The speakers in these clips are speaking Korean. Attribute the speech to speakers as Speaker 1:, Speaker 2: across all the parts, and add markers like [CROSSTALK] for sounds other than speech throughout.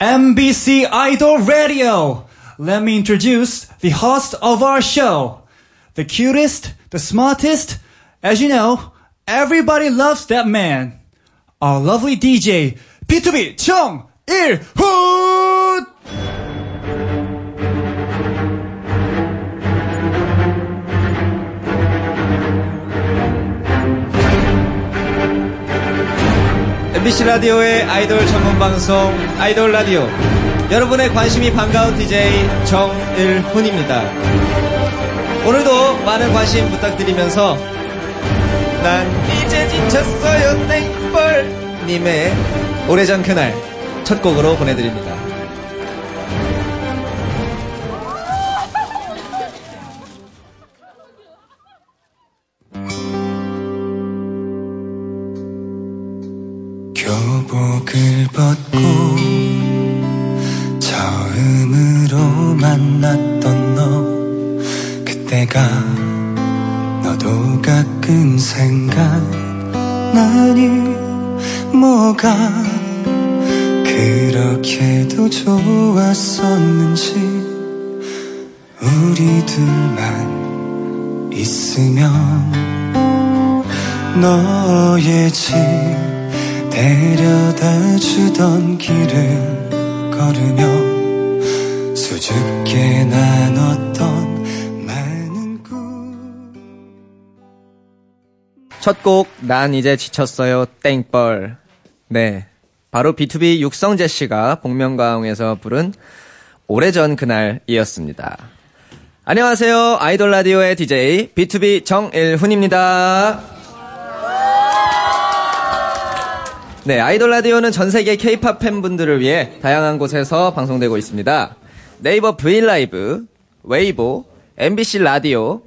Speaker 1: MBC Idol Radio. Let me introduce the host of our show. The cutest, the smartest, as you know, everybody loves that man. Our lovely DJ, B2B Chung Il Hoo!
Speaker 2: MBC 라디오의 아이돌 전문 방송 아이돌 라디오 여러분의 관심이 반가운 DJ 정일훈입니다. 오늘도 많은 관심 부탁드리면서 난 이제 지쳤어요 땡벌 님의 오래전 그날 첫 곡으로 보내드립니다.
Speaker 3: 교복을 벗고 처음으로 만났던 너 그때가 너도 가끔 생각나니 뭐가 그렇게도 좋았었는지 우리 둘만 있으면 너의 집 데려다 주던 길을 걸으며 수줍게 나눴던 많은 꿈
Speaker 2: 첫 곡 난 이제 지쳤어요 땡벌 네 바로 B2B 육성재 씨가 복면가왕에서 부른 오래전 그날이었습니다. 안녕하세요 아이돌 라디오의 DJ B2B 정일훈입니다. 네 아이돌 라디오는 전 세계 K-팝 팬분들을 위해 다양한 곳에서 방송되고 있습니다. 네이버 브이라이브, 웨이보, MBC 라디오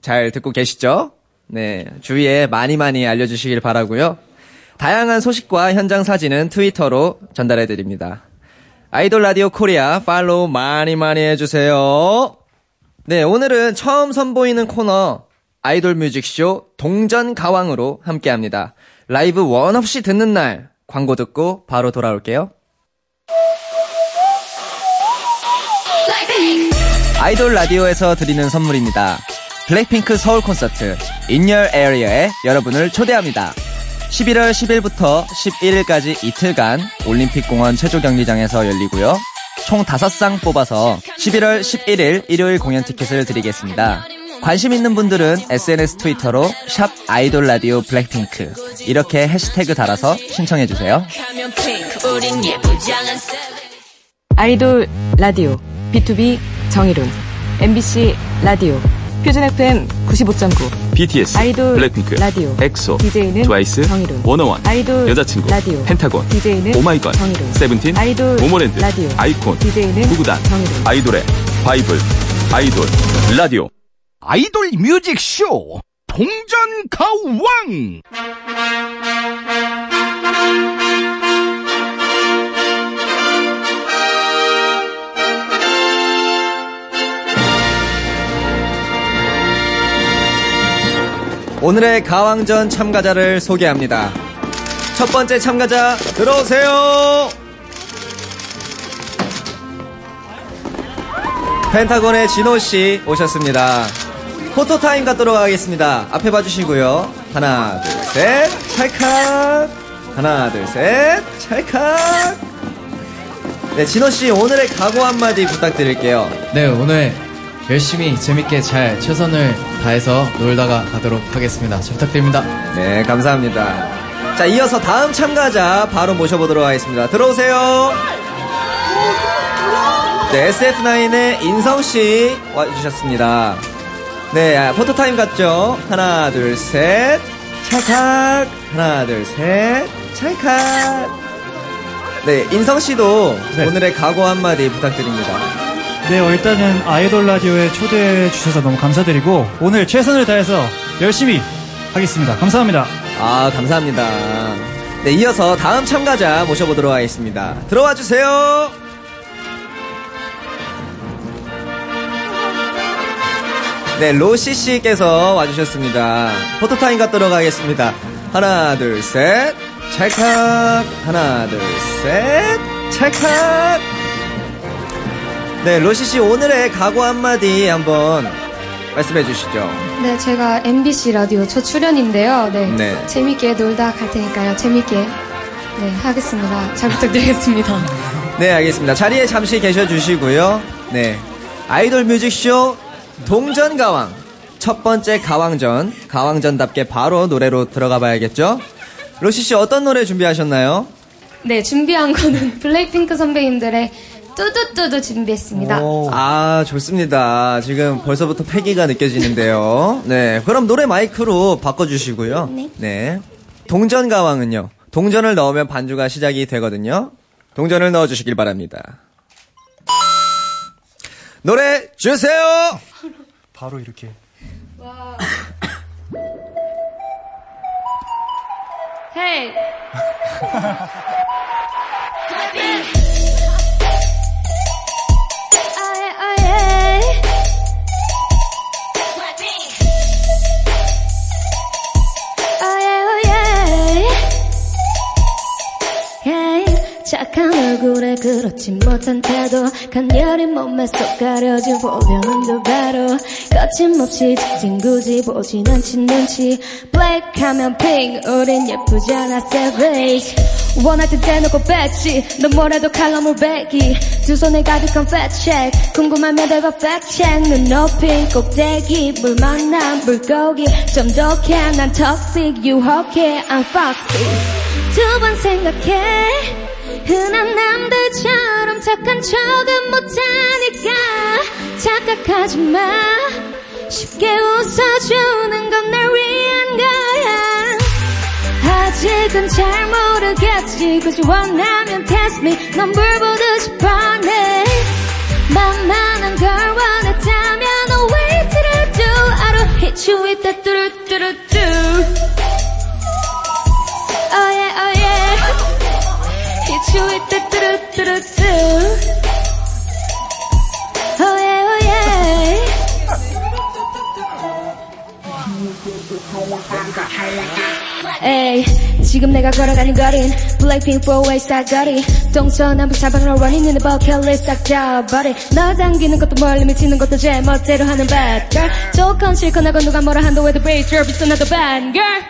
Speaker 2: 잘 듣고 계시죠? 네, 주위에 많이 많이 알려주시길 바라고요. 다양한 소식과 현장 사진은 트위터로 전달해 드립니다. 아이돌 라디오 코리아 팔로우 많이 많이 해주세요. 네, 오늘은 처음 선보이는 코너 아이돌 뮤직쇼 동전 가왕으로 함께합니다. 라이브 원 없이 듣는 날 광고 듣고 바로 돌아올게요. 아이돌 라디오에서 드리는 선물입니다. 블랙핑크 서울 콘서트 In Your Area에 여러분을 초대합니다. 11월 10일부터 11일까지 이틀간 올림픽공원 체조경기장에서 열리고요. 총 5쌍 뽑아서 11월 11일 일요일 공연 티켓을 드리겠습니다. 관심 있는 분들은 SNS 트위터로 샵 아이돌 라디오 블랙핑크 이렇게 해시태그 달아서 신청해 주세요.
Speaker 4: 아이돌 라디오 B2B 정의론 MBC 라디오 표준 FM 95.9
Speaker 5: BTS,
Speaker 4: 아이돌
Speaker 5: 블랙핑크,
Speaker 4: 라디오
Speaker 5: 엑소,
Speaker 4: DJ는
Speaker 5: 트와이스,
Speaker 4: 정일훈
Speaker 5: 워너원,
Speaker 4: 아이돌
Speaker 5: 여자친구,
Speaker 4: 라디오
Speaker 5: 펜타곤,
Speaker 4: DJ는
Speaker 5: 오마이걸,
Speaker 4: 정일훈
Speaker 5: 세븐틴,
Speaker 4: 아이돌
Speaker 5: 모모랜드,
Speaker 4: 라디오
Speaker 5: 아이콘,
Speaker 4: DJ는
Speaker 5: 구구단,
Speaker 4: 정일훈
Speaker 5: 아이돌의 바이블, 아이돌, 라디오.
Speaker 6: 아이돌 뮤직쇼 동전 가왕
Speaker 2: 오늘의 가왕전 참가자를 소개합니다. 첫 번째 참가자 들어오세요. 펜타곤의 진호 씨 오셨습니다. 포토 타임 갖도록 하겠습니다. 앞에 봐주시고요. 하나, 둘, 셋, 찰칵. 하나, 둘, 셋, 찰칵. 네, 진호 씨 오늘의 각오 한마디 부탁드릴게요.
Speaker 7: 네, 오늘 열심히 재밌게 잘 최선을 다해서 놀다가 가도록 하겠습니다. 잘 부탁드립니다.
Speaker 2: 네, 감사합니다. 자, 이어서 다음 참가자 바로 모셔보도록 하겠습니다. 들어오세요. 네, SF9의 인성씨 와주셨습니다. 네, 아, 포토타임 같죠? 하나, 둘, 셋. 찰칵. 하나, 둘, 셋. 찰칵. 네, 인성씨도
Speaker 1: 네.
Speaker 2: 오늘의 각오 한마디 부탁드립니다.
Speaker 1: 네, 어, 일단은 아이돌 라디오에 초대해 주셔서 너무 감사드리고 오늘 최선을 다해서 열심히 하겠습니다. 감사합니다.
Speaker 2: 아, 감사합니다. 네, 이어서 다음 참가자 모셔보도록 하겠습니다. 들어와 주세요. 네, 로시 씨께서 와주셨습니다. 포토타임 갖도록 하겠습니다. 하나, 둘, 셋. 찰칵. 하나, 둘, 셋. 찰칵! 네, 로시 씨 오늘의 각오 한마디 한번 말씀해 주시죠.
Speaker 8: 네, 제가 MBC 라디오 첫 출연인데요. 네.
Speaker 2: 네.
Speaker 8: 재밌게 놀다 갈 테니까요. 재밌게 네, 하겠습니다. 잘 부탁드리겠습니다.
Speaker 2: 네, 알겠습니다. 자리에 잠시 계셔 주시고요. 네. 아이돌 뮤직쇼 동전 가왕. 첫 번째 가왕전. 가왕전답게 바로 노래로 들어가 봐야겠죠? 로시 씨 어떤 노래 준비하셨나요?
Speaker 8: 네, 준비한 거는 [LAUGHS] 블랙핑크 선배님들의 뚜두뚜두 준비했습니다.
Speaker 2: 아, 좋습니다. 지금 벌써부터 패기가 느껴지는데요. 네. 그럼 노래 마이크로 바꿔주시고요.
Speaker 8: 네.
Speaker 2: 동전 가왕은요. 동전을 넣으면 반주가 시작이 되거든요. 동전을 넣어주시길 바랍니다. 노래 주세요!
Speaker 1: 바로 이렇게. [LAUGHS]
Speaker 8: 헤이! [LAUGHS] 착한 얼굴에 그렇지 못한 태도. 간열린 몸에 쏙 가려진 볼륨은 바로 거침없이 직진 굳이 보진 않지 눈치. 블랙하면 핑 우린 예쁘잖아 savage 원할 때 대놓고 뺐지 넌 뭐래도 칼럼을 베기. 두 손에 가득한 fat check 궁금하면 대봐 fact check. 눈 높이 꼭대기 물 만난 물고기. 좀 독해 난 toxic 유혹해 I'm foxy. 두 번 생각해 흔한 남들처럼 착한 척은 못하니까 착각하지 마. 쉽게 웃어주는 건 날 위한 거야. 아직은 잘 모르겠지. 굳이 원하면 test me. 넌 불보듯이 뻔해 만만한 걸 원했다면 oh wait till I do I don't hit you with that 뚜루뚜루뚜. Oh yeah oh yeah hit you with that 뚜루뚜루뚜. Oh yeah oh yeah 에이 지금 내가 걸어가는 거린 블랙핑크 4way 사거리. 동서남북 사방으로 running in the bucket list 싹 잡아버리. 너 당기는 것도 멀리 미치는 것도 제 멋대로 하는 bad girl. 좋건 싫건 하고 누가 뭐라 한도 왜도 break 비싸 나도 bad girl.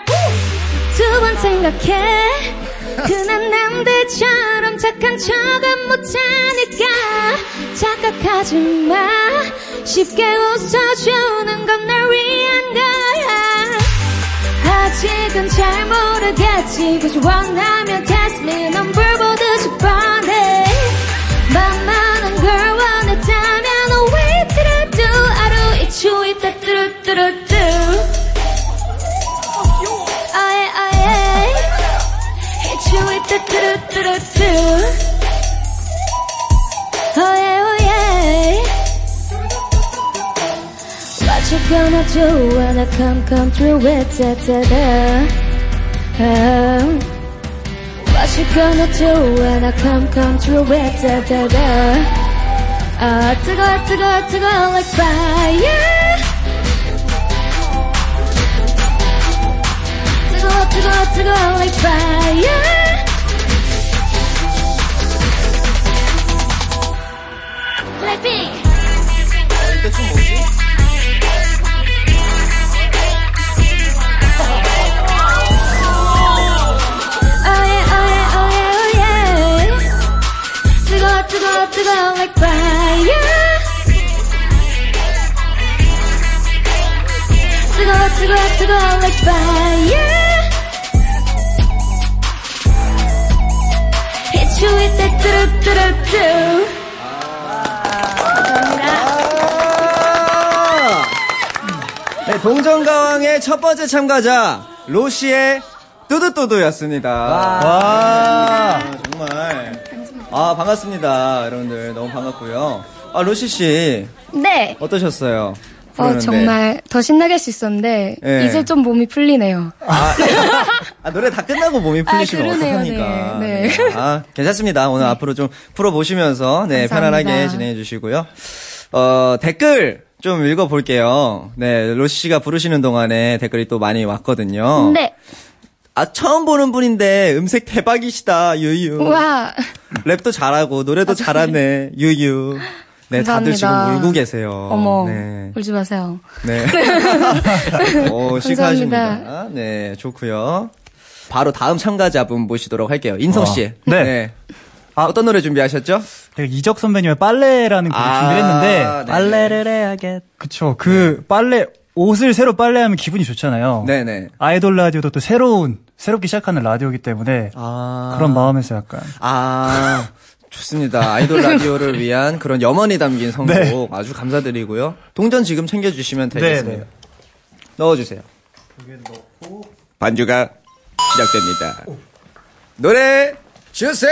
Speaker 8: 두 번 생각해 흔한 남들처럼 착한 척은 못하니까 착각하지 마. 쉽게 웃어주는 건 날 위한 거야. 아직은 잘 모르겠지. 굳이 원하면 test me 넌 불보듯이 뻔해. 만만한 걸 원했다면 oh wait till I do I do it you with that What you gonna do when I come, come through with da da da? Oh. What you gonna do when I come, come through with da da da? 아 뜨거 뜨거 뜨거 like fire. 뜨거 뜨거 뜨거 like fire. 뜨거, 뜨거, like fire. 뜨거, 뜨거, 뜨거, like fire. Hit you with that 뚜루뚜루뚜. 감사합니다.
Speaker 2: 아! 네, 동전가왕의 첫 번째 참가자, 로시의 뚜두뚜두였습니다. 와, 정말. 아, 반갑습니다. 여러분들, 너무 반갑고요. 아, 로시 씨,
Speaker 8: 네.
Speaker 2: 어떠셨어요?
Speaker 8: 어,
Speaker 2: 부르는데.
Speaker 8: 정말 더 신나게 할 수 있었는데,
Speaker 2: 네.
Speaker 8: 이제 좀 몸이 풀리네요.
Speaker 2: 아, [LAUGHS] 아, 노래 다 끝나고 몸이 풀리시면
Speaker 8: 아, 그러네요,
Speaker 2: 어떡합니까?
Speaker 8: 네. 네.
Speaker 2: 아, 괜찮습니다. 오늘 앞으로 좀 풀어보시면서, 네,
Speaker 8: 감사합니다.
Speaker 2: 편안하게 진행해 주시고요. 어, 댓글 좀 읽어볼게요. 네, 로시 씨가 부르시는 동안에 댓글이 또 많이 왔거든요.
Speaker 8: 네.
Speaker 2: 아, 처음 보는 분인데 음색 대박이시다, 유유.
Speaker 8: 와,
Speaker 2: 랩도 잘하고, 노래도 잘하네, 유유. 네, 다들 지금
Speaker 8: 감사합니다.
Speaker 2: 울고 계세요.
Speaker 8: 어머,
Speaker 2: 네.
Speaker 8: 울지 마세요.
Speaker 2: 네. [LAUGHS] 오, 시크하십니다.
Speaker 8: 감사합니다.
Speaker 2: 네, 좋고요 바로 다음 참가자분 모시도록 할게요. 인성 씨.
Speaker 1: 어, 네.
Speaker 2: 아, 어떤 노래 준비하셨죠?
Speaker 1: 제가 이적 선배님의 빨래라는 곡을
Speaker 2: 아,
Speaker 1: 준비했는데
Speaker 2: 네네.
Speaker 1: 빨래를 해야겠. 그쵸. 그 빨래 옷을 새로 빨래하면 기분이 좋잖아요.
Speaker 2: 네네.
Speaker 1: 아이돌 라디오도 또 새로운 새롭게 시작하는 라디오이기 때문에
Speaker 2: 아.
Speaker 1: 그런 마음에서 약간
Speaker 2: 아, 좋습니다. 아이돌 라디오를 위한 그런 염원이 담긴 선곡
Speaker 1: 네.
Speaker 2: 아주 감사드리고요. 동전 지금 챙겨주시면 되겠습니다.
Speaker 1: 네, 네.
Speaker 2: 넣어주세요. 반주가 시작됩니다. 노래 주세요!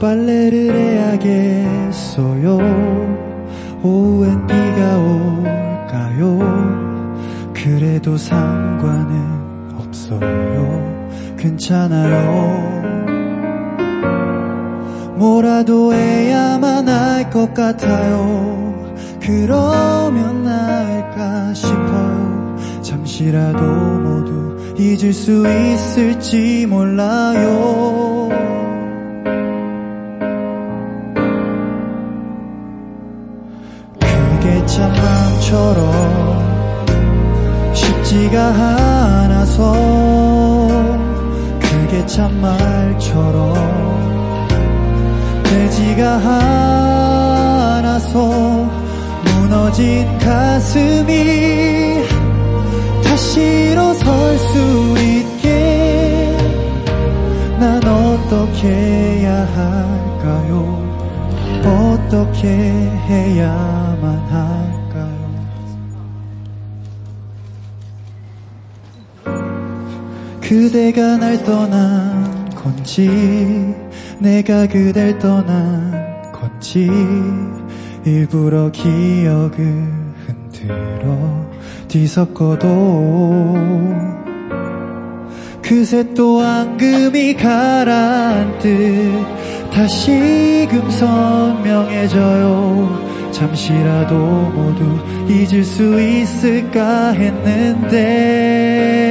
Speaker 1: 빨래를 해야겠어요. 오후엔 비가 올까요? 그래도 상관은 없어요. 괜찮아요. 뭐라도 해야만 할 것 같아요. 그러면 나을까 싶어요. 잠시라도 모두 잊을 수 있을지 몰라요. 쉽지가 않아서 그게 참 말처럼 되지가 않아서 무너진 가슴이 다시 일어설 수 있게 난 어떻게 해야 할까요? 어떻게 해야 그대가 날 떠난 건지 내가 그댈 떠난 건지 일부러 기억을 흔들어 뒤섞어도 그새 또 앙금이 가라앉듯 다시금 선명해져요. 잠시라도 모두 잊을 수 있을까 했는데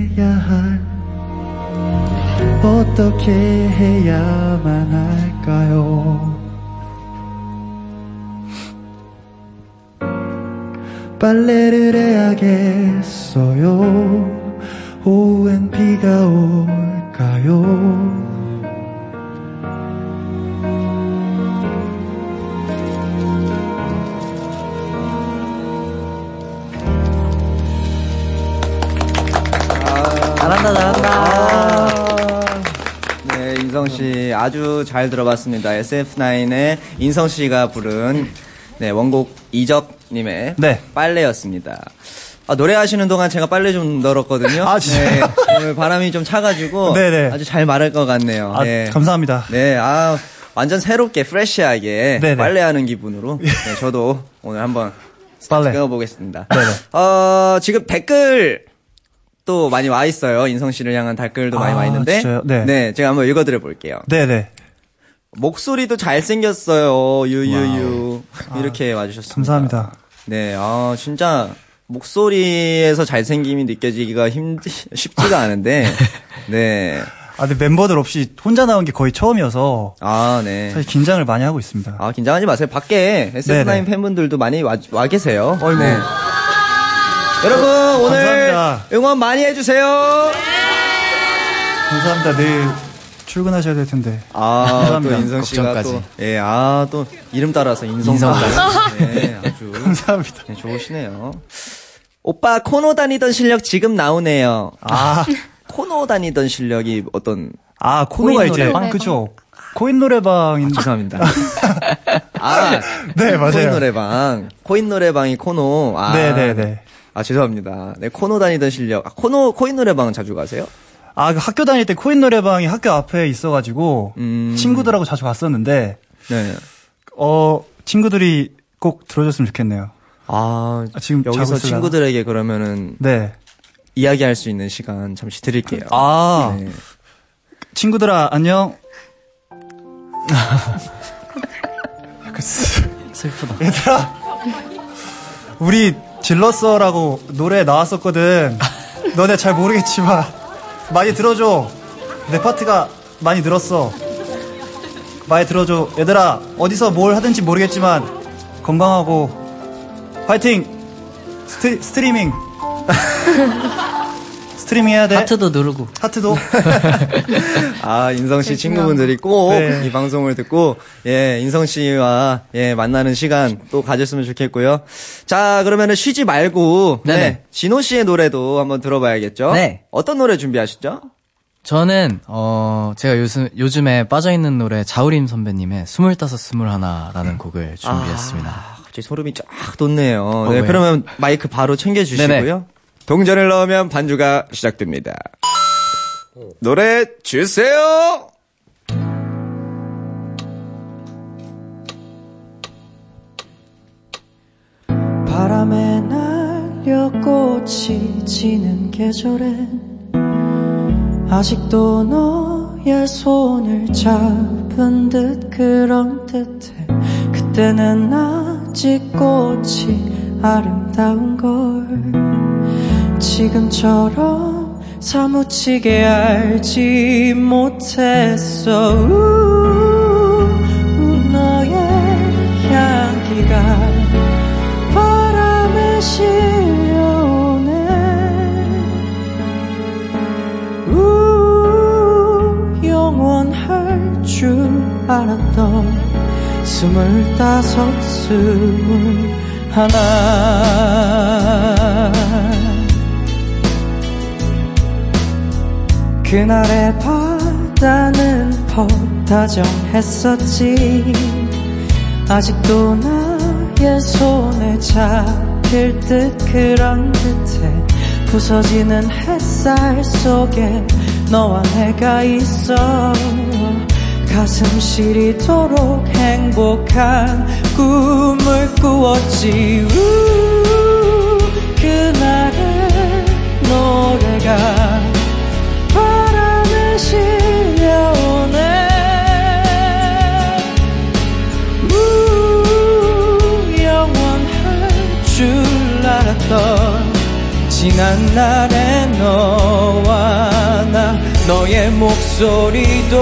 Speaker 1: 해야 할 어떻게 해야만 할까요? 빨래를 해야겠어요? 오후엔 비가 올까요
Speaker 2: 씨 아주 잘 들어봤습니다. SF9의 인성 씨가 부른 네, 원곡 이적님의
Speaker 1: 네.
Speaker 2: 빨래였습니다. 아, 노래하시는 동안 제가 빨래 좀 널었거든요.
Speaker 1: 아, 진짜요?
Speaker 2: 네, 오늘 바람이 좀 차가지고
Speaker 1: 네네.
Speaker 2: 아주 잘 마를 것 같네요.
Speaker 1: 아,
Speaker 2: 네.
Speaker 1: 감사합니다
Speaker 2: 네, 아, 완전 새롭게 프레시하게
Speaker 1: 네네.
Speaker 2: 빨래하는 기분으로 네, 저도 오늘 한번
Speaker 1: 빨래.
Speaker 2: 끊어보겠습니다.
Speaker 1: 네네.
Speaker 2: 어, 지금 댓글 또 많이 와 있어요. 인성 씨를 향한 댓글도 많이
Speaker 1: 아,
Speaker 2: 와 있는데.
Speaker 1: 진짜요? 네.
Speaker 2: 제가 한번 읽어드려 볼게요.
Speaker 1: 네네.
Speaker 2: 목소리도 잘생겼어요. 유유유. 이렇게 와주셨습니다.
Speaker 1: 감사합니다.
Speaker 2: 네, 아, 진짜 목소리에서 잘생김이 느껴지기가 힘 쉽지가 않은데. [LAUGHS] 네.
Speaker 1: 아, 근데 멤버들 없이 혼자 나온 게 거의 처음이어서
Speaker 2: 아, 네.
Speaker 1: 사실 긴장을 많이 하고 있습니다.
Speaker 2: 아, 긴장하지 마세요. 밖에 SF9
Speaker 1: 네네.
Speaker 2: 팬분들도 많이 와, 와 계세요.
Speaker 1: 어이구.
Speaker 2: 네. 여러분, 오늘
Speaker 1: 감사합니다.
Speaker 2: 응원 많이 해주세요.
Speaker 1: 감사합니다. 내일 출근하셔야 될 텐데.
Speaker 2: 아, 또
Speaker 1: 감사합니다.
Speaker 2: 인성 씨가. 또, 예, 아, 또 이름 따라서 인성까지. 네, 아주 [LAUGHS]
Speaker 1: 감사합니다.
Speaker 2: 네, 좋으시네요. 오빠 코노 다니던 실력 지금 나오네요.
Speaker 1: 아,
Speaker 2: 코노 다니던 실력이 어떤
Speaker 1: 아 코너가
Speaker 2: 코인
Speaker 1: 이제
Speaker 2: 노래방?
Speaker 1: 그죠. 코인 노래방인
Speaker 2: 죄송합니다. [LAUGHS] 아,
Speaker 1: 네, 맞아요.
Speaker 2: 코인 노래방. 코인 노래방이 코노. 아,
Speaker 1: 네네네.
Speaker 2: 아, 죄송합니다. 네, 코노 다니던 실력. 아, 코노, 코인 노래방 자주 가세요?
Speaker 1: 아, 그 학교 다닐 때 코인 노래방이 학교 앞에 있어가지고
Speaker 2: 음.
Speaker 1: 친구들하고 자주 갔었는데
Speaker 2: 네.
Speaker 1: 어 친구들이 꼭 들어줬으면 좋겠네요.
Speaker 2: 아,
Speaker 1: 아, 지금
Speaker 2: 여기서? 친구들에게 그러면은
Speaker 1: 네.
Speaker 2: 이야기할 수 있는 시간 잠시 드릴게요.
Speaker 1: 아
Speaker 2: 네.
Speaker 1: 친구들아 안녕. [LAUGHS] 그 슬-
Speaker 7: 슬프다.
Speaker 1: 얘들아 우리 질렀어라고 노래 나왔었거든. 너네 잘 모르겠지만 많이 들어줘. 내 파트가 많이 늘었어. 많이 들어줘. 얘들아 어디서 뭘 하든지 모르겠지만 건강하고 파이팅. 스트, 스트리밍. [LAUGHS] 스트리밍 해야 돼.
Speaker 7: 하트도 누르고.
Speaker 1: 하트도. [LAUGHS]
Speaker 2: 아, 인성 씨 친구분들이 꼭이
Speaker 1: 네.
Speaker 2: 방송을 듣고, 예, 인성 씨와, 예, 만나는 시간 또 가졌으면 좋겠고요. 자, 그러면은 쉬지 말고,
Speaker 7: 네네.
Speaker 2: 네, 진호 씨의 노래도 한번 들어봐야겠죠?
Speaker 7: 네.
Speaker 2: 어떤 노래 준비하셨죠?
Speaker 7: 저는 어 제가 요즘 요즘에 빠져 있는 노래 자우림 선배님의 스물다섯 스물하나라는 곡을 준비했습니다.
Speaker 2: 아, 갑자기 소름이 쫙 돋네요. 네,
Speaker 7: 왜요?
Speaker 2: 그러면 마이크 바로 챙겨 주시고요. 동전을 넣으면 반주가 시작됩니다. 노래 주세요!
Speaker 3: 바람에 날려 꽃이 지는 계절엔 아직도 너의 손을 잡은 듯 그런 듯해 그때는 아직 꽃이 아름다운 걸 지금처럼 사무치게 알지 못했어. 우, 우, 너의 향기가 바람에 실려오네. 우 영원할 줄 알았던 스물다섯 스물 하나 그날의 바다는 퍼다정했었지. 아직도 나의 손에 잡힐 듯 그런 듯해 부서지는 햇살 속에 너와 내가 있어. 가슴 시리도록 행복한 꿈을 꾸었지 날의 너와 나 너의 목소리도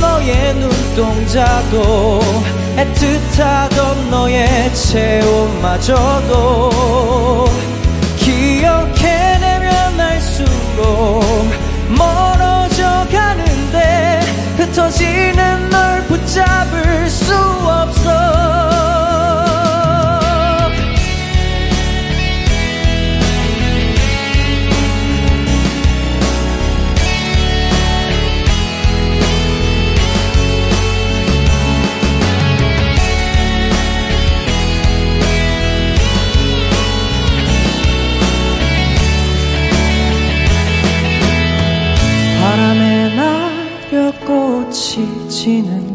Speaker 3: 너의 눈동자도 애틋하던 너의 체온마저도 기억해내면 알수록 멀어져 가는데 흩어지는 널 붙잡을 수 없어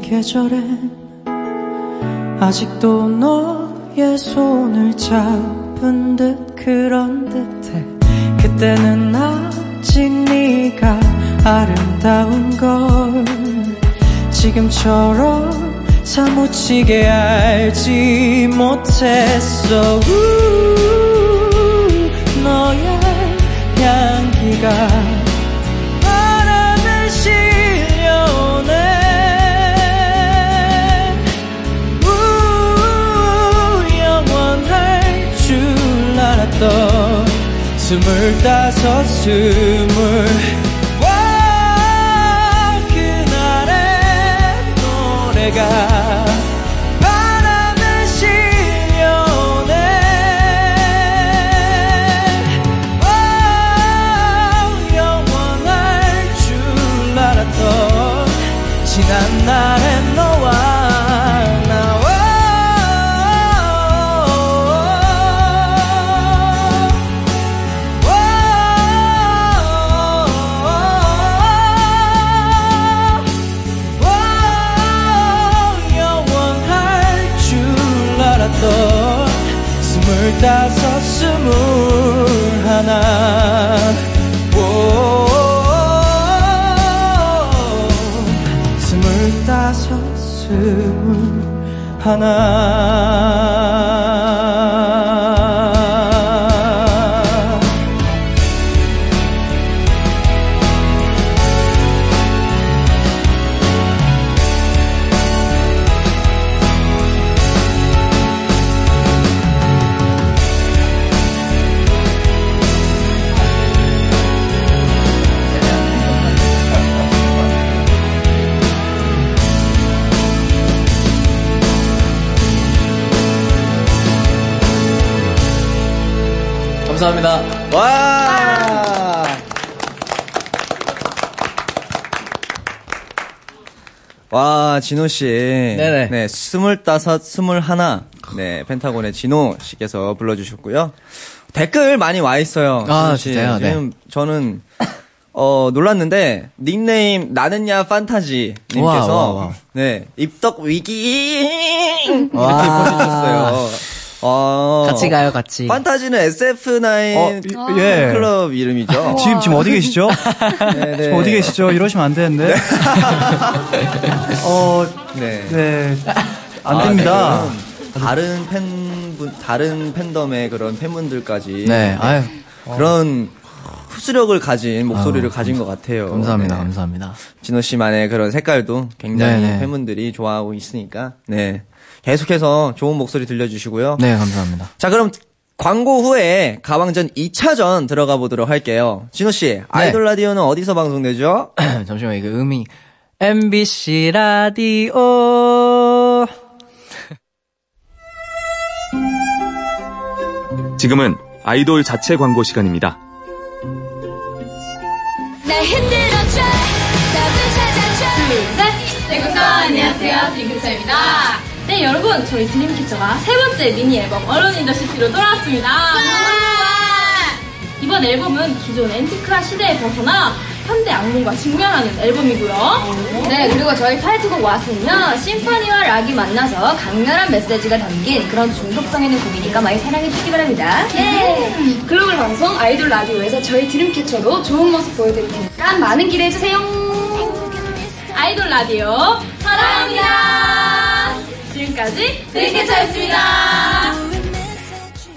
Speaker 3: 계절엔 아직도 너의 손을 잡은 듯 그런 듯해. 그때는 아직 네가 아름다운 걸 지금처럼 사무치게 알지 못했어 스물다섯 스물. 와 그날의 노래가 오, 스물다섯 스물하나
Speaker 7: 감사합니다.
Speaker 2: 와! 와, 진호 씨.
Speaker 7: 네네.
Speaker 2: 네, 스물다섯, 스물하나. 네, 펜타곤의 진호 씨께서 불러주셨고요. 댓글 많이 와 있어요.
Speaker 7: 아. 진짜요? 네.
Speaker 2: 지금 저는, 어, 놀랐는데, 닉네임, 나는야 판타지 님께서,
Speaker 7: 와, 와, 와.
Speaker 2: 네, 입덕 위기! 이렇게
Speaker 7: 와.
Speaker 2: 보내주셨어요. 어,
Speaker 7: 같이 가요, 같이.
Speaker 2: 판타지는 SF9
Speaker 1: 어, 이- 예.
Speaker 2: 클럽 이름이죠. [LAUGHS]
Speaker 1: 지금 지금 어디 계시죠? [LAUGHS]
Speaker 2: 네, 네.
Speaker 1: 지금 어디 계시죠? 이러시면 안 되는데. [LAUGHS] 어,
Speaker 2: 네.
Speaker 1: 네. 안
Speaker 2: 아,
Speaker 1: 됩니다.
Speaker 2: 네, 다른 팬분, 다른 팬덤의 그런 팬분들까지.
Speaker 7: 네, 아유.
Speaker 2: 그런 흡수력을 가진 목소리를 가진 것 같아요.
Speaker 7: 감사합니다,
Speaker 2: 네.
Speaker 7: 감사합니다.
Speaker 2: 진호 씨만의 그런 색깔도 굉장히
Speaker 7: 네, 네.
Speaker 2: 팬분들이 좋아하고 있으니까. 네. 계속해서 좋은 목소리 들려주시고요.
Speaker 7: 네, 감사합니다.
Speaker 2: 자, 그럼 광고 후에 가왕전 2차전 들어가 보도록 할게요. 진호 씨,
Speaker 7: 네.
Speaker 2: 아이돌 라디오는 어디서 방송되죠? [CLEARS THROAT]
Speaker 7: 잠시만, 이거 음이. MBC 라디오.
Speaker 5: 지금은 아이돌 자체 광고 시간입니다.
Speaker 9: 찾아줘
Speaker 10: 셋! 네, 구독 안녕하세요. 드림캐쳐입니다. 네, 여러분, 저희 드림캐쳐가 세 번째 미니 앨범 Alone In The City로 돌아왔습니다. 이번 앨범은 기존 앤티크한 시대에 벗어나 현대 악몽과 직면하는 앨범이고요.
Speaker 11: 네, 그리고 저희 타이틀곡 What은요, 심포니와 락이 만나서 강렬한 메시지가 담긴 그런 중독성 있는 곡이니까 많이 사랑해주시기 바랍니다.
Speaker 10: 예! 글로벌 방송 아이돌 라디오에서 저희 드림캐쳐로 좋은 모습 보여드릴 테니까 많은 기대해주세요. 아이돌 라디오 사랑합니다. 지금까지 드림캐쳐였습니다.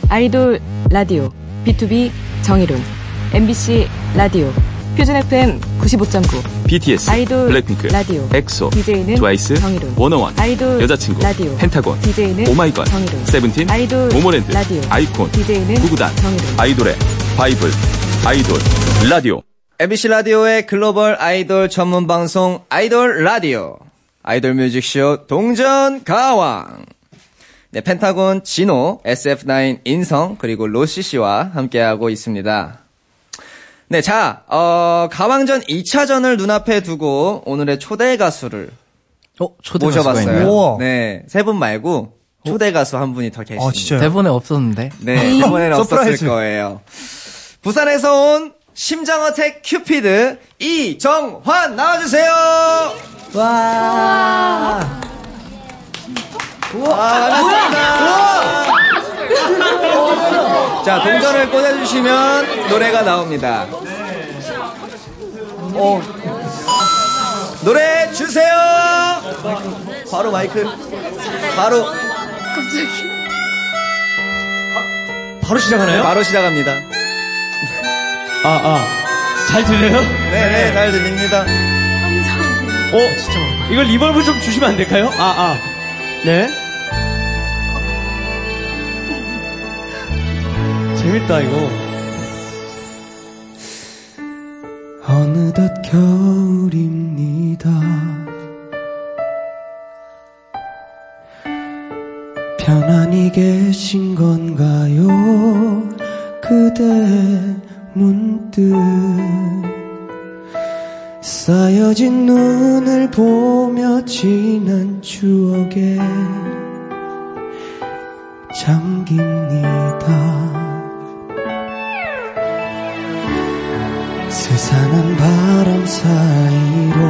Speaker 4: 아이돌 라디오 비투비 정일훈 MBC 라디오 표준 FM 95.9
Speaker 5: BTS,
Speaker 4: 아이돌
Speaker 5: 블랙핑크,
Speaker 4: 라디오
Speaker 5: 엑소,
Speaker 4: DJ는
Speaker 5: 트와이스,
Speaker 4: 정일훈
Speaker 5: 워너원,
Speaker 4: 아이돌
Speaker 5: 여자친구,
Speaker 4: 라디오
Speaker 5: 펜타곤,
Speaker 4: DJ는
Speaker 5: 오마이걸,
Speaker 4: 정일훈
Speaker 5: 세븐틴,
Speaker 4: 아이돌
Speaker 5: 모모랜드,
Speaker 4: 라디오
Speaker 5: 아이콘,
Speaker 4: DJ는
Speaker 5: 구구단,
Speaker 4: 정일훈
Speaker 5: 아이돌의 바이블, 아이돌, 라디오.
Speaker 2: MBC 라디오의 글로벌 아이돌 전문 방송 아이돌 라디오. 아이돌 뮤직쇼 동전 가왕. 네, 펜타곤 진호, SF9 인성, 그리고 로시 씨와 함께하고 있습니다. 네, 자, 어, 가왕전 2차전을 눈앞에 두고 오늘의 초대 가수를
Speaker 7: 어, 초대
Speaker 2: 모셔봤어요. 네, 세 분 말고 초대 가수 한 분이 더 계십니다.
Speaker 1: 아, 진짜요?
Speaker 7: 대본에 없었는데.
Speaker 2: 네, 이번에는 없었을. [LAUGHS] 거예요. 부산에서 온 심장어택 큐피드 이정환 나와주세요.
Speaker 12: 와.
Speaker 2: 와, 반갑습니다. 자, 동전을 꽂아주시면 노래가 나옵니다. 어, 노래 주세요! 바로 마이크. 바로.
Speaker 10: 갑자기.
Speaker 12: 바로 시작하나요?
Speaker 2: 바로 시작합니다.
Speaker 12: 아, 아. 잘 들려요?
Speaker 2: 네네, 잘 들립니다.
Speaker 12: 어, 진짜. 이걸 reverb 좀 주시면 안 될까요? 아, 아. 네. 재밌다, 이거.
Speaker 3: 어느덧 겨울입니다. 편안히 계신 건가요? 그대 문득 쌓여진 눈을 보며 지난 추억에 잠깁니다. 스산한 바람 사이로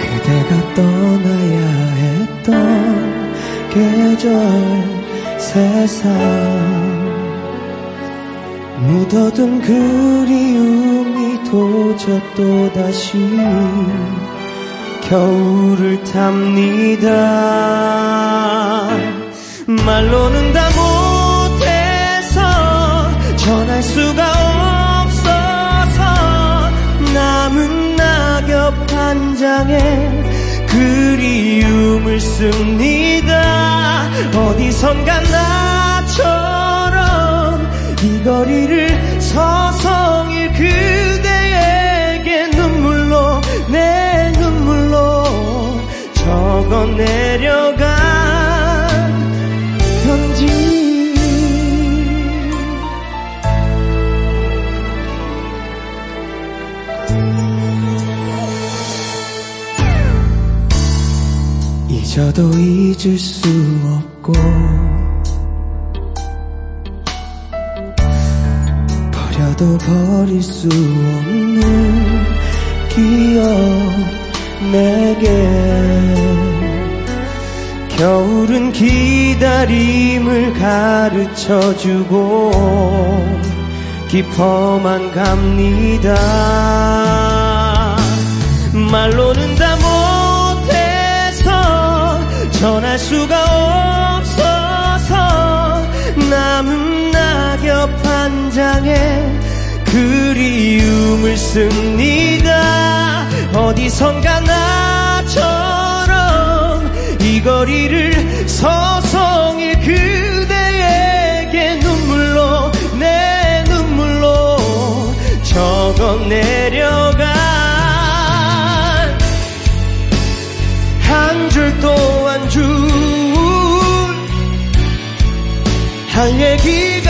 Speaker 3: 그대가 떠나야 했던 계절 세상 묻어둔 그리움이 도저 또다시 겨울을 탑니다. 말로는 다 못해서 전할 수가 없어서 남은 낙엽 한 장에 그리움을 씁니다 어디선가 나처럼 이 거리를 서성일 그대에게 눈물로 내 눈물로 적어 내려간 편지. 잊어도 잊을 수 없고. 버려도 버릴 수 없는 기억 내게. 겨울은 기다림을 가르쳐주고 깊어만 갑니다. 말로는 다 못해서 전할 수가 한 장에 그리움을 씁니다. 어디선가 나처럼 이 거리를 서성일 그대에게 눈물로 내 눈물로 적어 내려간 한 줄 또 한줄할 얘기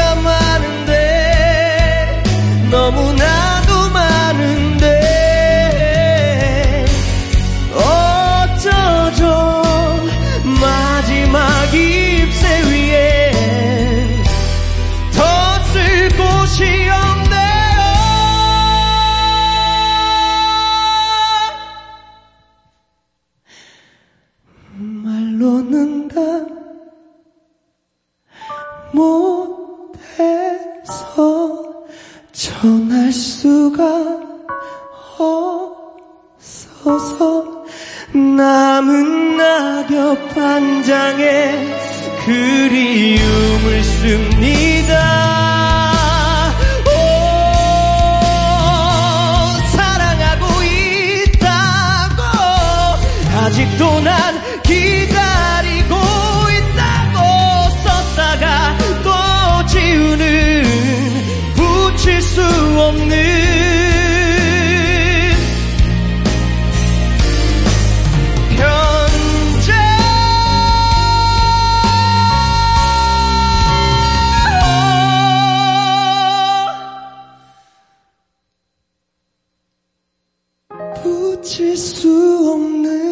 Speaker 3: 붙일 수 없는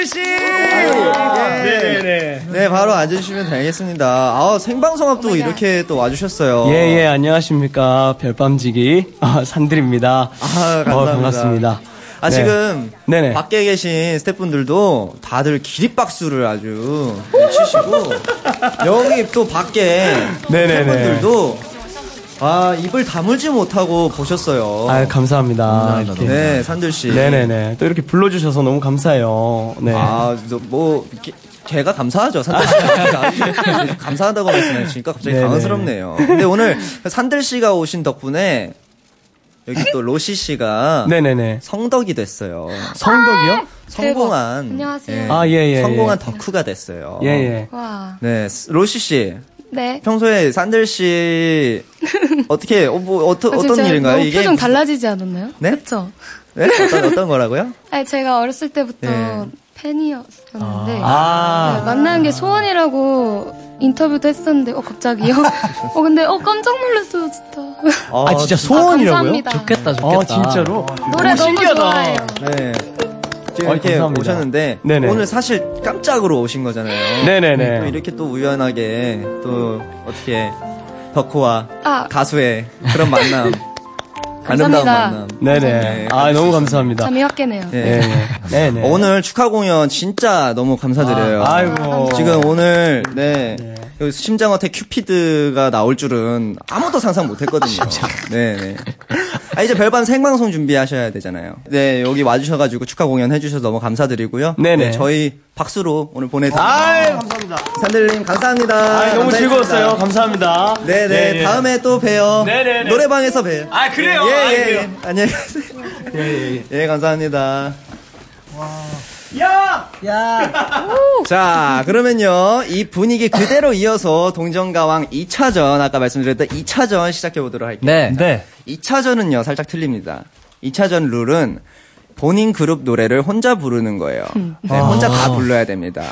Speaker 2: 별반지기 산들씨!
Speaker 12: 네네네.
Speaker 2: 네, 바로 앉으시면 되겠습니다. 아, 생방송업도 이렇게 또 와주셨어요.
Speaker 12: 예, 예, 안녕하십니까. 별밤지기, 아, 산들입니다.
Speaker 2: 아, 감사합니다.
Speaker 12: 어, 반갑습니다.
Speaker 2: 아,
Speaker 12: 네.
Speaker 2: 지금
Speaker 12: 네네.
Speaker 2: 밖에 계신 스태프분들도 다들 기립박수를 아주 치시고 여기 [LAUGHS] 또 밖에
Speaker 12: 네네네.
Speaker 2: 스태프분들도 아, 입을 다물지 못하고 보셨어요.
Speaker 12: 아, 감사합니다. 이렇게.
Speaker 2: 네, 산들 씨.
Speaker 12: 네네네. 또 이렇게 불러주셔서 너무 감사해요. 네.
Speaker 2: 아, 저 뭐, 이렇게 제가 감사하죠. 산들 씨가 [LAUGHS] 감사하다고 말씀하시니까 갑자기
Speaker 12: 네네.
Speaker 2: 당황스럽네요. 근데 오늘 산들 씨가 오신 덕분에 여기 또 로시 씨가
Speaker 12: 네네네.
Speaker 2: 성덕이 됐어요.
Speaker 12: 성덕이요?
Speaker 2: 성공한.
Speaker 8: 안녕하세요.
Speaker 12: 아, 예, 예,
Speaker 2: 성공한
Speaker 12: 예.
Speaker 2: 덕후가 됐어요.
Speaker 12: 예, 예.
Speaker 8: 와.
Speaker 2: 네, 스- 로시 씨.
Speaker 8: 네.
Speaker 2: 평소에 산들 씨 [LAUGHS] 어떻게 어, 뭐 어떠,
Speaker 8: 아,
Speaker 2: 어떤 일인가요? 이게
Speaker 8: 표정
Speaker 2: 무슨-
Speaker 8: 달라지지 않았나요?
Speaker 2: 네?
Speaker 8: 그쵸?
Speaker 2: 네? 어떤 어떤 거라고요? [LAUGHS]
Speaker 8: 아니, 제가 어렸을 때부터
Speaker 2: 네.
Speaker 8: 팬이었었는데.
Speaker 12: 아.
Speaker 8: 네, 만나는 게 소원이라고 인터뷰도 했었는데, 어, 갑자기요? [LAUGHS] 어, 근데, 어, 깜짝 놀랐어요, 진짜.
Speaker 12: 아, 진짜
Speaker 8: 아,
Speaker 12: 소원이라고요?
Speaker 8: 감사합니다.
Speaker 7: 좋겠다, 좋겠다.
Speaker 12: 아, 진짜로?
Speaker 8: 노래 너무
Speaker 12: 신기하다.
Speaker 8: 좋아해요.
Speaker 2: 네. 지금 이렇게
Speaker 12: 감사합니다.
Speaker 2: 오셨는데
Speaker 12: 네네.
Speaker 2: 오늘 사실 깜짝으로 오신 거잖아요.
Speaker 12: 네네네.
Speaker 2: 또 이렇게 또 우연하게 또 어떻게 덕후와
Speaker 8: 아.
Speaker 2: 가수의 그런 만남. [LAUGHS] 아름다운. 만남.
Speaker 12: 네네. 아, 너무 감사합니다.
Speaker 8: 잠이 확 깨네요.
Speaker 2: 네.
Speaker 12: 네네. 네 네.
Speaker 2: 오늘 축하 공연 진짜 너무 감사드려요.
Speaker 12: 아, 아이고.
Speaker 2: 지금 오늘 네. 여기 심장어택 큐피드가 나올 줄은 아무도 상상 못 했거든요. [LAUGHS] 네, 네. 아, 이제 별밤 생방송 준비하셔야 되잖아요. 네, 여기 와주셔가지고 축하 공연 해주셔서 너무 감사드리고요.
Speaker 12: 네네.
Speaker 2: 네, 저희 박수로 오늘 보내드립니다.
Speaker 12: 아이, 감사합니다.
Speaker 2: 산들님, 감사합니다.
Speaker 12: 아, 너무
Speaker 2: 감사했습니다.
Speaker 12: 즐거웠어요. 감사합니다.
Speaker 2: 네네,
Speaker 12: 네, 네.
Speaker 2: 다음에 또 봬요.
Speaker 12: 네네네.
Speaker 2: 노래방에서 봬요.
Speaker 12: 아, 그래요?
Speaker 2: 예,
Speaker 12: 아,
Speaker 2: 예,
Speaker 12: 그래요?
Speaker 2: 예. 안녕히 가세요.
Speaker 12: 예, 예, 예.
Speaker 2: 예, 감사합니다.
Speaker 12: 야!
Speaker 2: 자, 그러면요. 이 분위기 그대로 이어서 동정가왕 2차전, 아까 말씀드렸던 2차전 시작해보도록 할게요.
Speaker 7: 네.
Speaker 1: 네.
Speaker 2: 2차전은요, 살짝 틀립니다. 2차전 룰은 본인 그룹 노래를 혼자 부르는 거예요. 네, 혼자 다 불러야 됩니다.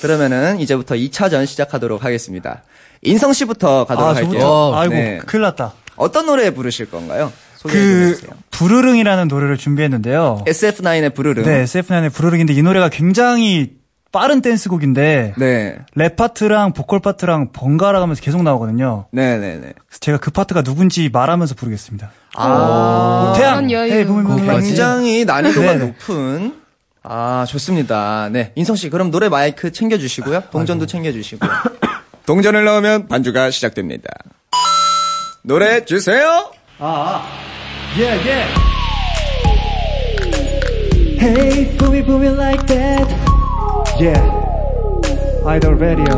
Speaker 2: 그러면은 이제부터 2차전 시작하도록 하겠습니다. 인성 씨부터 가도록
Speaker 1: 아,
Speaker 2: 할게요.
Speaker 1: 저부터? 아이고,
Speaker 2: 네.
Speaker 1: 큰일 났다.
Speaker 2: 어떤 노래 부르실 건가요? 소개해
Speaker 1: 그. 부르릉이라는 노래를 준비했는데요.
Speaker 2: SF9의 부르릉.
Speaker 1: 네, SF9의 부르릉인데 이 노래가 굉장히 빠른 댄스곡인데
Speaker 2: 네.
Speaker 1: 랩 파트랑 보컬 파트랑 번갈아 가면서 계속 나오거든요.
Speaker 2: 네 네네.
Speaker 1: 그래서 제가 그 파트가 누군지 말하면서 부르겠습니다.
Speaker 2: 아.
Speaker 1: 태양,
Speaker 8: 그런 여유.
Speaker 1: Hey 붐이 붐이 라이트.
Speaker 2: 굉장히 난이도가. 높은 아 좋습니다. 네 인성 씨 그럼 노래 마이크 챙겨 주시고요. 동전도 챙겨 주시고 [COUGHS] 동전을 넣으면 반주가 시작됩니다. 노래 주세요.
Speaker 1: Yeah, yeah. Hey, boom it, boom it like that. Yeah. Idol radio.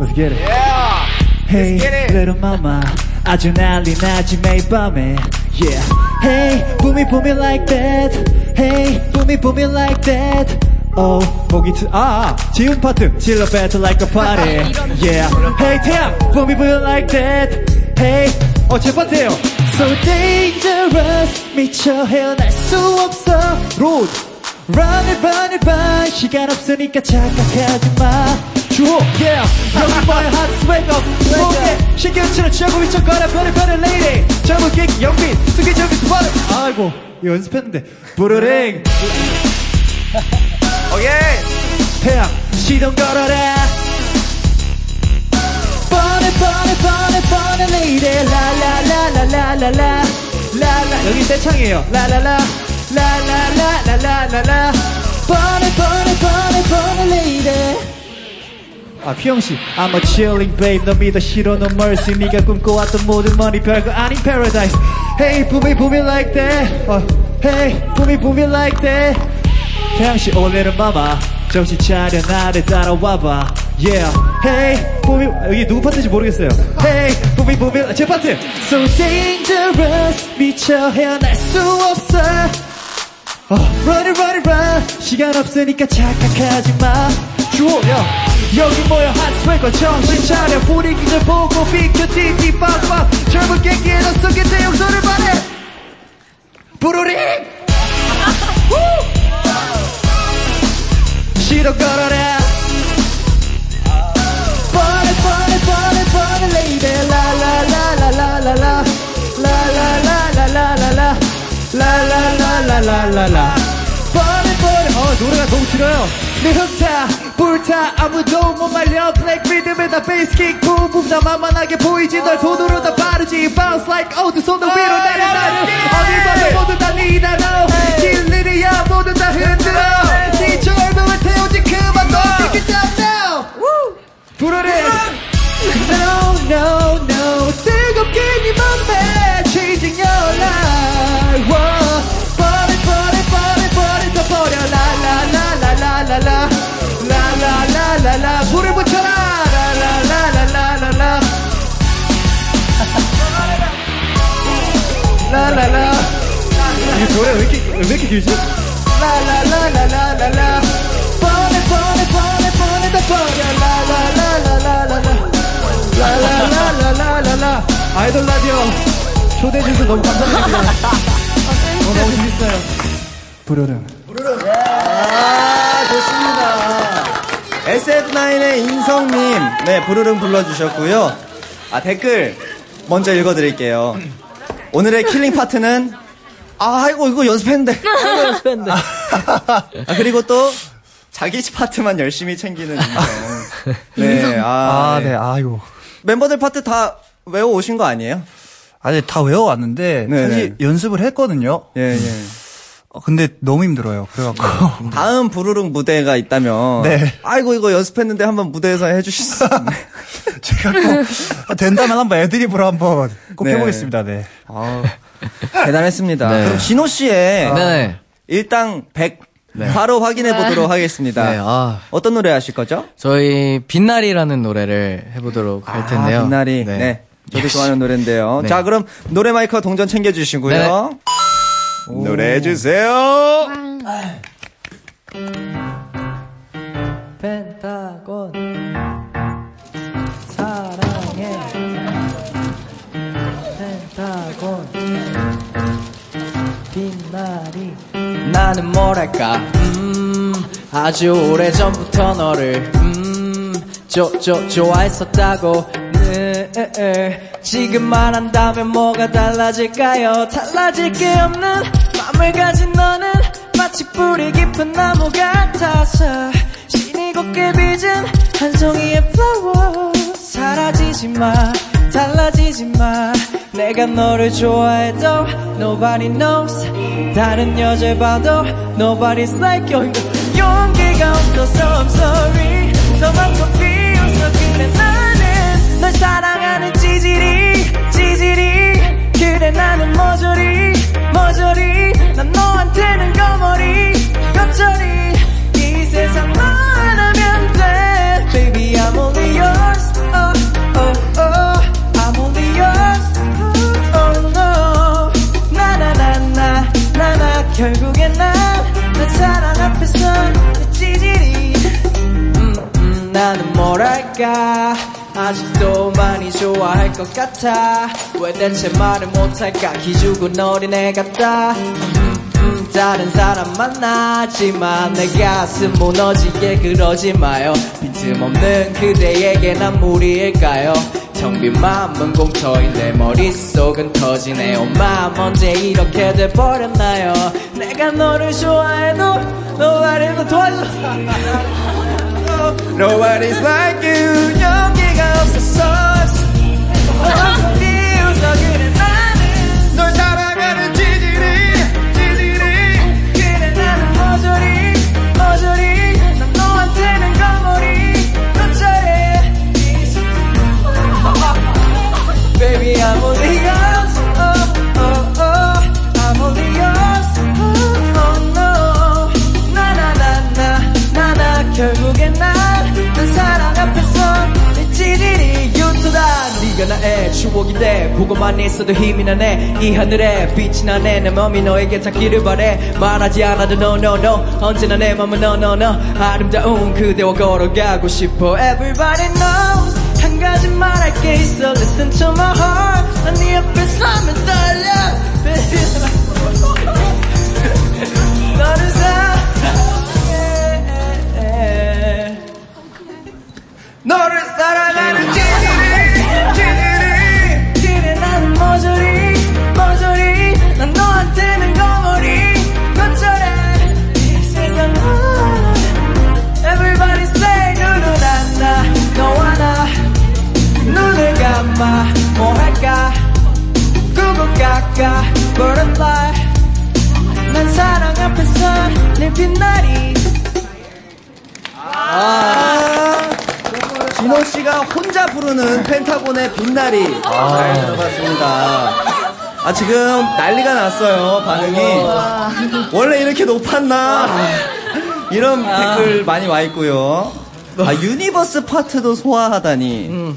Speaker 1: Let's get it. Yeah. Hey,
Speaker 2: get it.
Speaker 1: little mama. 아주 난리 나지 매일 밤에. Yeah. Hey, boom it, boom it like that. Hey, boom it, boom it like that. Oh, 보기 트, 아, 아, 지금 파트. 질러 battle like a party. [LAUGHS] Yeah. Hey, 태양, boom it, boom it like that. Hey, 어, 제 파트예요. So dangerous, 미쳐 헤어날 수 없어. Road. Run it, run it, run. 시간 없으니까 착각하지 마. 주호, yeah. 여기 뭐야, hot swag up. 목에 신경치는 미쳐거라, 별의 별의 lady. 깨기 영빈, 저기 스파르. 아이고, 이거 연습했는데. 부르릉. [LAUGHS]
Speaker 2: 오케이.
Speaker 1: 태양, 시동 걸어라. 뻔해, 뻔해, 뻔해, 뻔해, lady. 라라라라라라라. 라라. 여기 떼창이에요. 라라라. 라라라라라라. 뻔해, 뻔해, 뻔해, 뻔해, lady. 아, 휘영씨. I'm a chilling babe. 너 믿어 싫어, no mercy. 네가 꿈꿔왔던 모든 머리 별거 아닌 paradise. Hey, boom it, boom it like that. 어, hey, boom it, boom it like that. 태양씨, oh little mama. 정신 차려, 나를 따라와봐. Yeah. Hey, it. 여기 누구 파트인지 모르겠어요. Hey, boom it. 제 파트. So dangerous. 미쳐 헤어날 수 없어. 어, run run run. 시간 없으니까 착각하지 마. 주호 야. 여기 모여 핫스웨과 정신 차려 분위기를 보고 비켜 띠띠 빡빡 젊은 객기에 너 속에 대용서를 바래 부르링 시도 [LAUGHS] 걸어라 loving lady
Speaker 3: 어 노래가 너무 길어요 내 흑타 불타 아무도 못 말려 블랙 리듬에다 베이스 킥 붐붐 다 만만하게 보이지 널 손으로 다 빠르지 Bounce like 어두 손도 위로 나를 나를 어딜 봐도 모두 다 네가 너 길들이야 모두 다 흔들어 네 젊음을 태우지 그만 너 Take it down now 부르래 No no no 뜨겁게 네 맘에 Changing your life Whoa. 버려 버려 버려 버려 더 버려 라 라 라 라 라 라 라 라 라 라 라 라 불을 붙여라 라 라 라 라 라 라 라 라라 이 노래 왜 이렇게 왜 이렇게 길지? 라 라 라라라라라 라라라라라라라 아이돌 라디오 초대해 주셔서 너무 감사드립니다 어, 너무 재밌어요 부르릉
Speaker 2: 아, 좋습니다. SF9의 인성님, 네, 부르릉 불러주셨고요. 아, 댓글 먼저 읽어드릴게요. 오늘의 killing 파트는, 아, 아이고, 이거 연습했는데. [LAUGHS] 아이고, 연습했는데. 아, 그리고 또, 자기 파트만 열심히 챙기는 인성. [LAUGHS] 네, 아,
Speaker 1: 아, 네, 아이고.
Speaker 2: 멤버들 파트 다 외워 오신 거 아니에요?
Speaker 1: 아니, 다 외워왔는데,
Speaker 2: 네,
Speaker 1: 사실 연습을 했거든요.
Speaker 2: 예, 예.
Speaker 1: 어, 근데 너무 힘들어요. 그래갖고.
Speaker 2: 다음 부르릉 무대가 있다면,
Speaker 1: 네.
Speaker 2: 아이고, 이거 연습했는데 한번 무대에서 해주실 수 있나요? [LAUGHS]
Speaker 1: 제가 꼭, 된다면 한번 애드립으로 한번 꼭
Speaker 2: 네.
Speaker 1: 해보겠습니다, 네.
Speaker 2: 아, 대단했습니다.
Speaker 7: 네.
Speaker 2: 그럼 진호 씨의
Speaker 7: 네네.
Speaker 2: 일당 100 바로 확인해 보도록 하겠습니다.
Speaker 7: 네, 아.
Speaker 2: 어떤 노래 하실 거죠?
Speaker 7: 저희 빛날이라는 노래를 해보도록 할 텐데요.
Speaker 2: 아, 빛나리. 네. 저도 좋아하는 노래인데요.
Speaker 7: 네.
Speaker 2: 자, 그럼 노래 마이크와 동전 챙겨주시고요. 노래해 주세요.
Speaker 3: 펜타곤 사랑해 펜타곤 빛나리 나는 뭐랄까? 음 아주 오래전부터 너를 음저 저 좋아했었다고 네, 에, 에. 지금 말한다면 뭐가 달라질까요? 달라질 게 없는 맘을 가진 너는 마치 뿌리 깊은 나무 같아서 신이 곱게 빚은 한 송이의 flower. 사라지지 마 달라지지 마 내가 너를 좋아해도 nobody knows. 다른 여자 봐도 nobody's like you. 용기가 없어서 I'm sorry. 너만큼 비웃어 그래 나는 널 사랑하는 찌질이 찌질이. 그래 나는 모조리 모조리. 난 너한테는 거머리. 겉절이 이 세상 결국엔 난내 사랑 앞에서 내 찌질이 음, 음, 나는 뭐랄까? 아직도 많이 좋아할 것 같아. 왜 대체 말을 못할까? 기죽은 어린애 같다. 음, 음, 다른 사람 만나지만 내 가슴 무너지게 그러지 마요. 빈틈없는 그대에게 난 무리일까요 텅빈 마음은 공터인 내 머릿속은 터지네요 마음 언제 이렇게 돼버렸나요? 내가 너를 좋아해도 너말해도 도와줘 Nobody's like you. 용기가 없었어 있어도 힘이 나네. 이 하늘에 빛이 나네. 내 맘이 너에게 닿기를 바래. 말하지 않아도 no no no. 언제나 내 맘은 no no no. 아름다운 그대와 걸어가고 싶어. Everybody knows 한 가지 말할 게 있어. Listen to my heart. 난네 옆에 서면 떨려. [LAUGHS] 너를 사랑해. 너를 사랑하는 찌 뭐 할까? 꾸벅까까 butterfly 난 사랑 앞에서 늘 빛나리.
Speaker 2: 아, 진호 씨가 혼자 부르는 펜타곤의 빛나리. 잘 들어봤습니다. 아 지금 난리가 났어요 반응이. 원래 이렇게 높았나? 이런 댓글 많이 와 있고요. 아 유니버스 파트도 소화하다니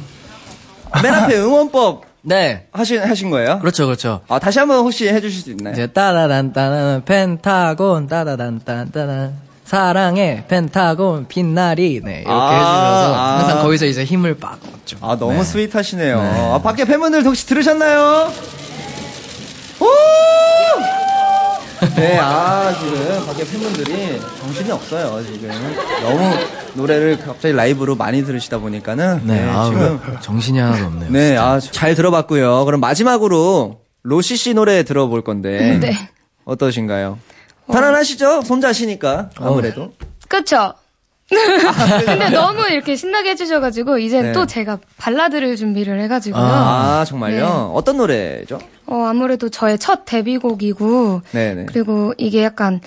Speaker 2: 맨 앞에 [LAUGHS] 응원법
Speaker 7: 네.
Speaker 2: 하신 하신 거예요?
Speaker 7: 그렇죠, 그렇죠.
Speaker 2: 아 다시 한번 혹시 해주실 수 있나요?
Speaker 7: 이제 따라란 따란 펜타곤 따라란 따란 따란 사랑의 펜타곤 빛나리 네 이렇게
Speaker 2: 아,
Speaker 7: 해주셔서
Speaker 2: 아.
Speaker 7: 항상 거기서 이제 힘을 빡 얻죠.
Speaker 2: 아 너무
Speaker 7: 네.
Speaker 2: 스윗하시네요. 아, 밖에 팬분들 혹시 들으셨나요? 오! 네, 아 지금 밖에 팬분들이 정신이 없어요 지금 너무 노래를 갑자기 라이브로 많이 들으시다 보니까는
Speaker 7: 네, 아,
Speaker 2: 지금
Speaker 7: 정신이 하나도 없네요.
Speaker 2: 네, 아잘 들어봤고요. 그럼 마지막으로 로시 씨 노래 들어볼 건데
Speaker 8: 네.
Speaker 2: 어떠신가요? 편안하시죠? 손자시니까 아무래도.
Speaker 8: 그쵸? 근데 너무 이렇게 신나게 해주셔가지고, 이제
Speaker 2: 네.
Speaker 8: 또 제가 발라드를 준비를 해가지고요.
Speaker 2: 아 정말요?
Speaker 8: 네.
Speaker 2: 어떤 노래죠?
Speaker 8: 어, 아무래도 저의 첫 데뷔곡이고,
Speaker 2: 네네.
Speaker 8: 그리고 이게 약간,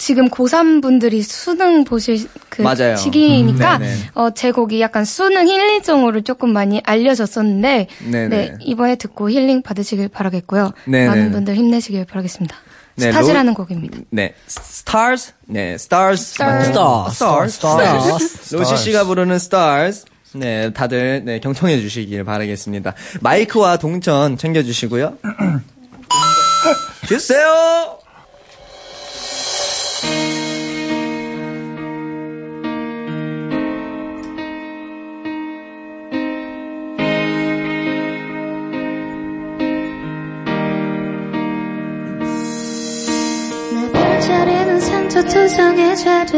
Speaker 8: 지금 고3 분들이 수능 보실 그
Speaker 2: 맞아요.
Speaker 8: 시기니까,
Speaker 2: 음, 네네.
Speaker 8: 어, 제 곡이 약간 수능 힐링송으로 조금 많이 알려졌었는데,
Speaker 2: 네네.
Speaker 8: 네, 이번에 듣고 힐링 받으시길 바라겠고요.
Speaker 2: 네네.
Speaker 8: 많은 분들 힘내시길 바라겠습니다.
Speaker 2: 네,
Speaker 8: 스타즈라는
Speaker 2: 로-
Speaker 8: 곡입니다.
Speaker 2: 네, Stars, 네, Stars,
Speaker 8: Stars.
Speaker 2: 맞죠?
Speaker 7: Stars.
Speaker 2: Stars,
Speaker 7: Stars.
Speaker 2: 로시 씨가 부르는 Stars. 네, 다들 네 경청해 주시길 바라겠습니다. 마이크와 동전 챙겨 주시고요. [CLEARS THROAT] 주세요.
Speaker 8: 자리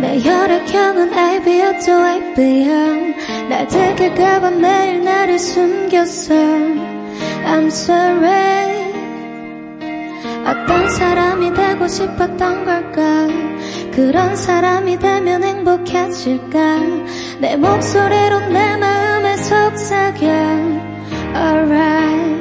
Speaker 8: 내 혈액형은 AB였죠 AB형 날 들킬까봐 매일 나를 숨겼어. I'm sorry. 어떤 사람이 되고 싶었던 걸까? 그런 사람이 되면 행복해질까? 내 목소리로 내 마음에 속삭여. Alright.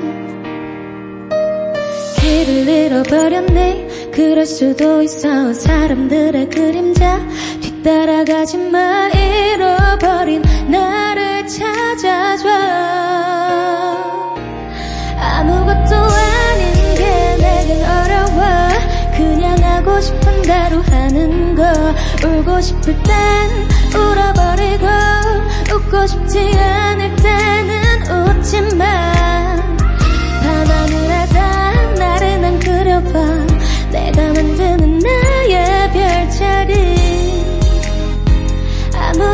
Speaker 8: 길을 잃어버렸네 그럴 수도 있어. 사람들의 그림자 뒤따라가지 마. 잃어버린 나를 찾아줘. 아무것도 아닌 게 내겐 어려워. 그냥 하고 싶은 대로 하는 거. 울고 싶을 땐 울어버리고 웃고 싶지 않을 때는 웃지 마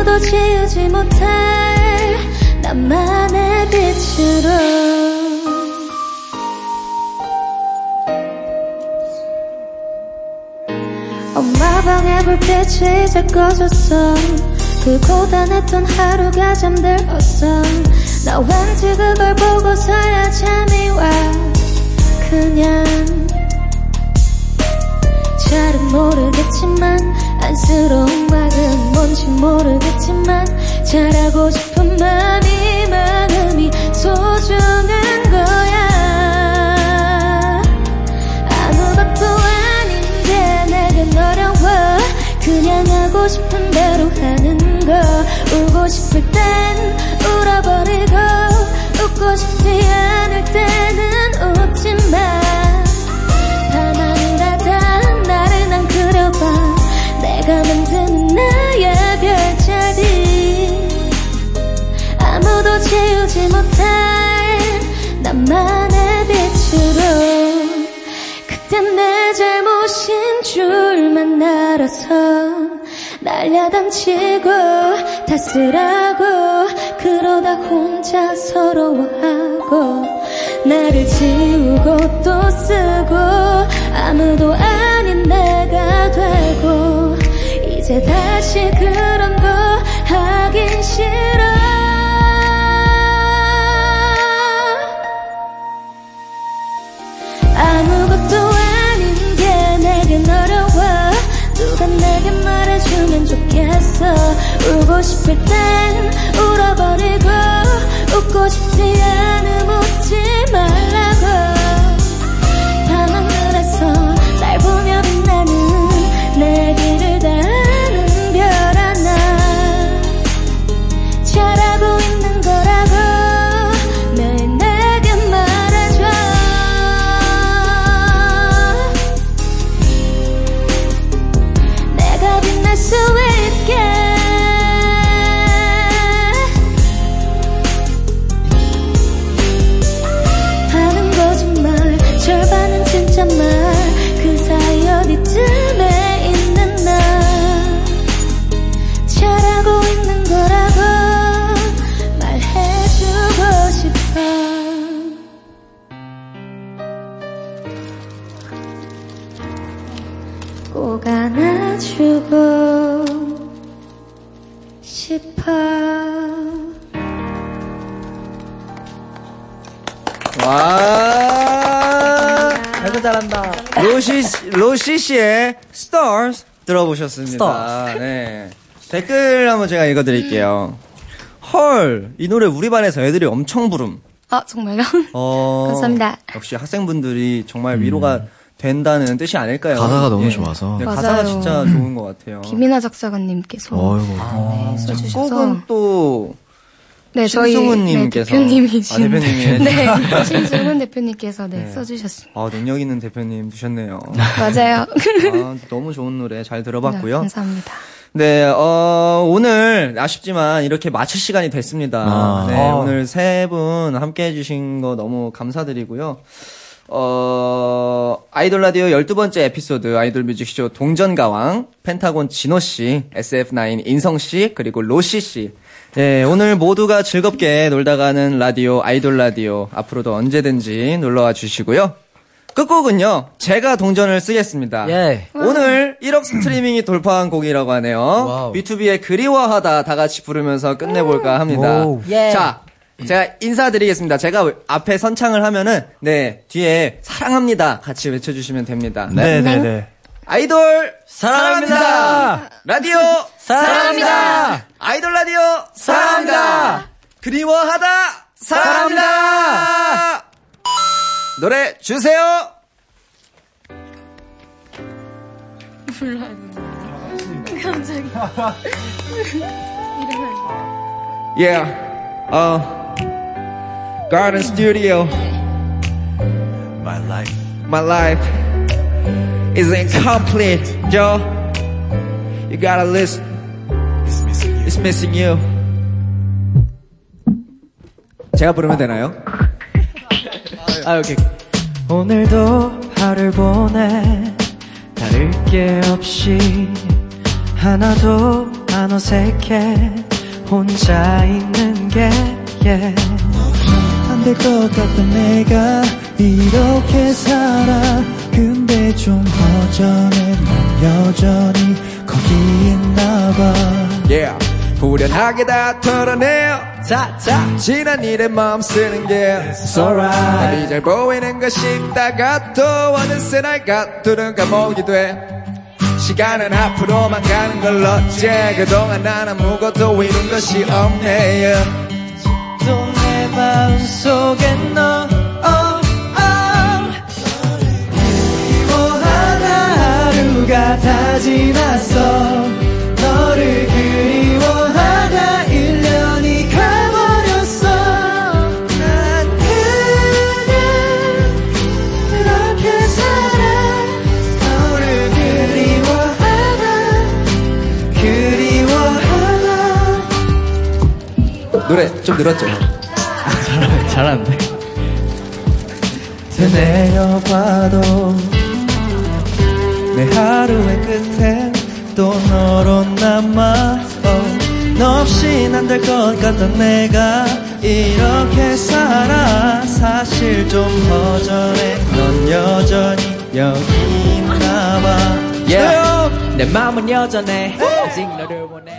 Speaker 8: 아무도 지우지 못할 나만의 빛으로. 엄마 방에 불빛이 이제 꺼졌어. 그 고단했던 하루가 잠들었어 나 왠지 그걸 보고서야 잠이 와 그냥 잘은 모르겠지만 안쓰러운 마음 뭔지 모르겠지만 잘하고 싶은 마음이 마음이 소중한 거야. 아무것도 아닌 게 내겐 어려워. 그냥 하고 싶은 대로 하는 거 울고 싶을 땐 야단치고 하고 그러다 혼자 서러워하고 나를 지우고 또 쓰고 아무도 아닌 내가 되고 이제 다시 그런 거 하긴 싫어 울고 싶을 땐 울어버리고 웃고 싶지 않을
Speaker 2: 들어보셨습니다. 네. 댓글 한번 제가 읽어드릴게요. 헐, 이 노래 우리 반에서 애들이 엄청 부름.
Speaker 8: 아, 정말요?
Speaker 2: 어, [LAUGHS]
Speaker 8: 감사합니다.
Speaker 2: 역시 학생분들이 정말 위로가 된다는 뜻이 아닐까요?
Speaker 7: 가사가 너무
Speaker 2: 예.
Speaker 7: 좋아서.
Speaker 2: 네. 가사가 진짜 좋은 것 같아요.
Speaker 8: 김이나 작사가님께서
Speaker 7: 어이구.
Speaker 8: 네, 써주셔서
Speaker 2: 곡은 또
Speaker 8: 네, 저희
Speaker 2: 신승훈님께서.
Speaker 8: 네, 대표님이신
Speaker 2: 아, 대표님이.
Speaker 8: 네, 신승훈 대표님께서 네,
Speaker 2: 네.
Speaker 8: 써주셨습니다.
Speaker 2: 아, 능력 있는 대표님 두셨네요.
Speaker 8: 맞아요.
Speaker 2: 아, 너무 좋은 노래 잘 들어봤고요.
Speaker 8: 네, 감사합니다.
Speaker 2: 네, 어, 오늘 아쉽지만 이렇게 마칠 시간이 됐습니다.
Speaker 7: 아.
Speaker 2: 네,
Speaker 1: 아.
Speaker 2: 오늘 세 분 함께 해주신 거 너무 감사드리고요. 어, 아이돌 라디오 12번째 에피소드 아이돌 뮤직쇼 동전가왕, 펜타곤 진호씨, SF9 인성씨, 그리고 로시씨. 네, 오늘 모두가 즐겁게 놀다 가는 라디오, 아이돌 라디오, 앞으로도 언제든지 놀러와 주시고요. 끝곡은요, 제가 동전을 쓰겠습니다.
Speaker 3: 예.
Speaker 2: 오늘 1억 스트리밍이 돌파한 곡이라고 하네요.
Speaker 7: 와우.
Speaker 2: BTOB의 그리워하다 다 같이 부르면서 끝내볼까 합니다.
Speaker 1: 오.
Speaker 3: 예.
Speaker 2: 자, 제가 인사드리겠습니다. 제가 앞에 선창을 하면은, 네, 뒤에 사랑합니다. 같이 외쳐주시면 됩니다.
Speaker 1: 네네네.
Speaker 2: 아이돌
Speaker 3: 사랑합니다.
Speaker 2: 사랑합니다. 라디오
Speaker 3: 사랑합니다.
Speaker 2: 아이돌 라디오 사랑합니다. 그리워하다 사랑합니다. 노래 주세요. Yeah. Uh, Garden Studio.
Speaker 1: My life.
Speaker 2: My life is incomplete, Joe. You gotta listen.
Speaker 1: It's missing you.
Speaker 2: It's missing you. 제가 부르면 되나요?
Speaker 3: 아, 오케이. 오늘도 하루 보내 다를 게 없이 하나도 안 어색해 혼자 있는 게 yeah.
Speaker 1: 안될 것 같던 내가 이렇게 살아 근데 좀 허전해 난 여전히 거기 있나 봐
Speaker 2: Yeah. 후련하게 다 털어내요.
Speaker 3: 자, 자.
Speaker 2: 지난 일에 마음 쓰는 게
Speaker 1: It's alright
Speaker 2: 답이 잘 보이는 것 싶다가 또 어느새 날 가두는 감옥이 돼 시간은 앞으로만 가는 걸 어째 그동안 난 아무것도 이룬 것이 없네
Speaker 3: 내 마음속에 너 oh, oh. 그리워하다 하루가 다 지났어 너를 그리
Speaker 2: 노래 좀 늘었죠? [LAUGHS]
Speaker 7: 잘하는데.
Speaker 3: 내려봐도 내 하루의 끝에 또 너로 남아. oh, 너 없인 안될 것 같던 내가 이렇게 살아. 사실 좀 허전해. 넌 여전히 여기 있나봐.
Speaker 2: Yeah.
Speaker 3: 내 마음은 여전해. 아직 너를 원해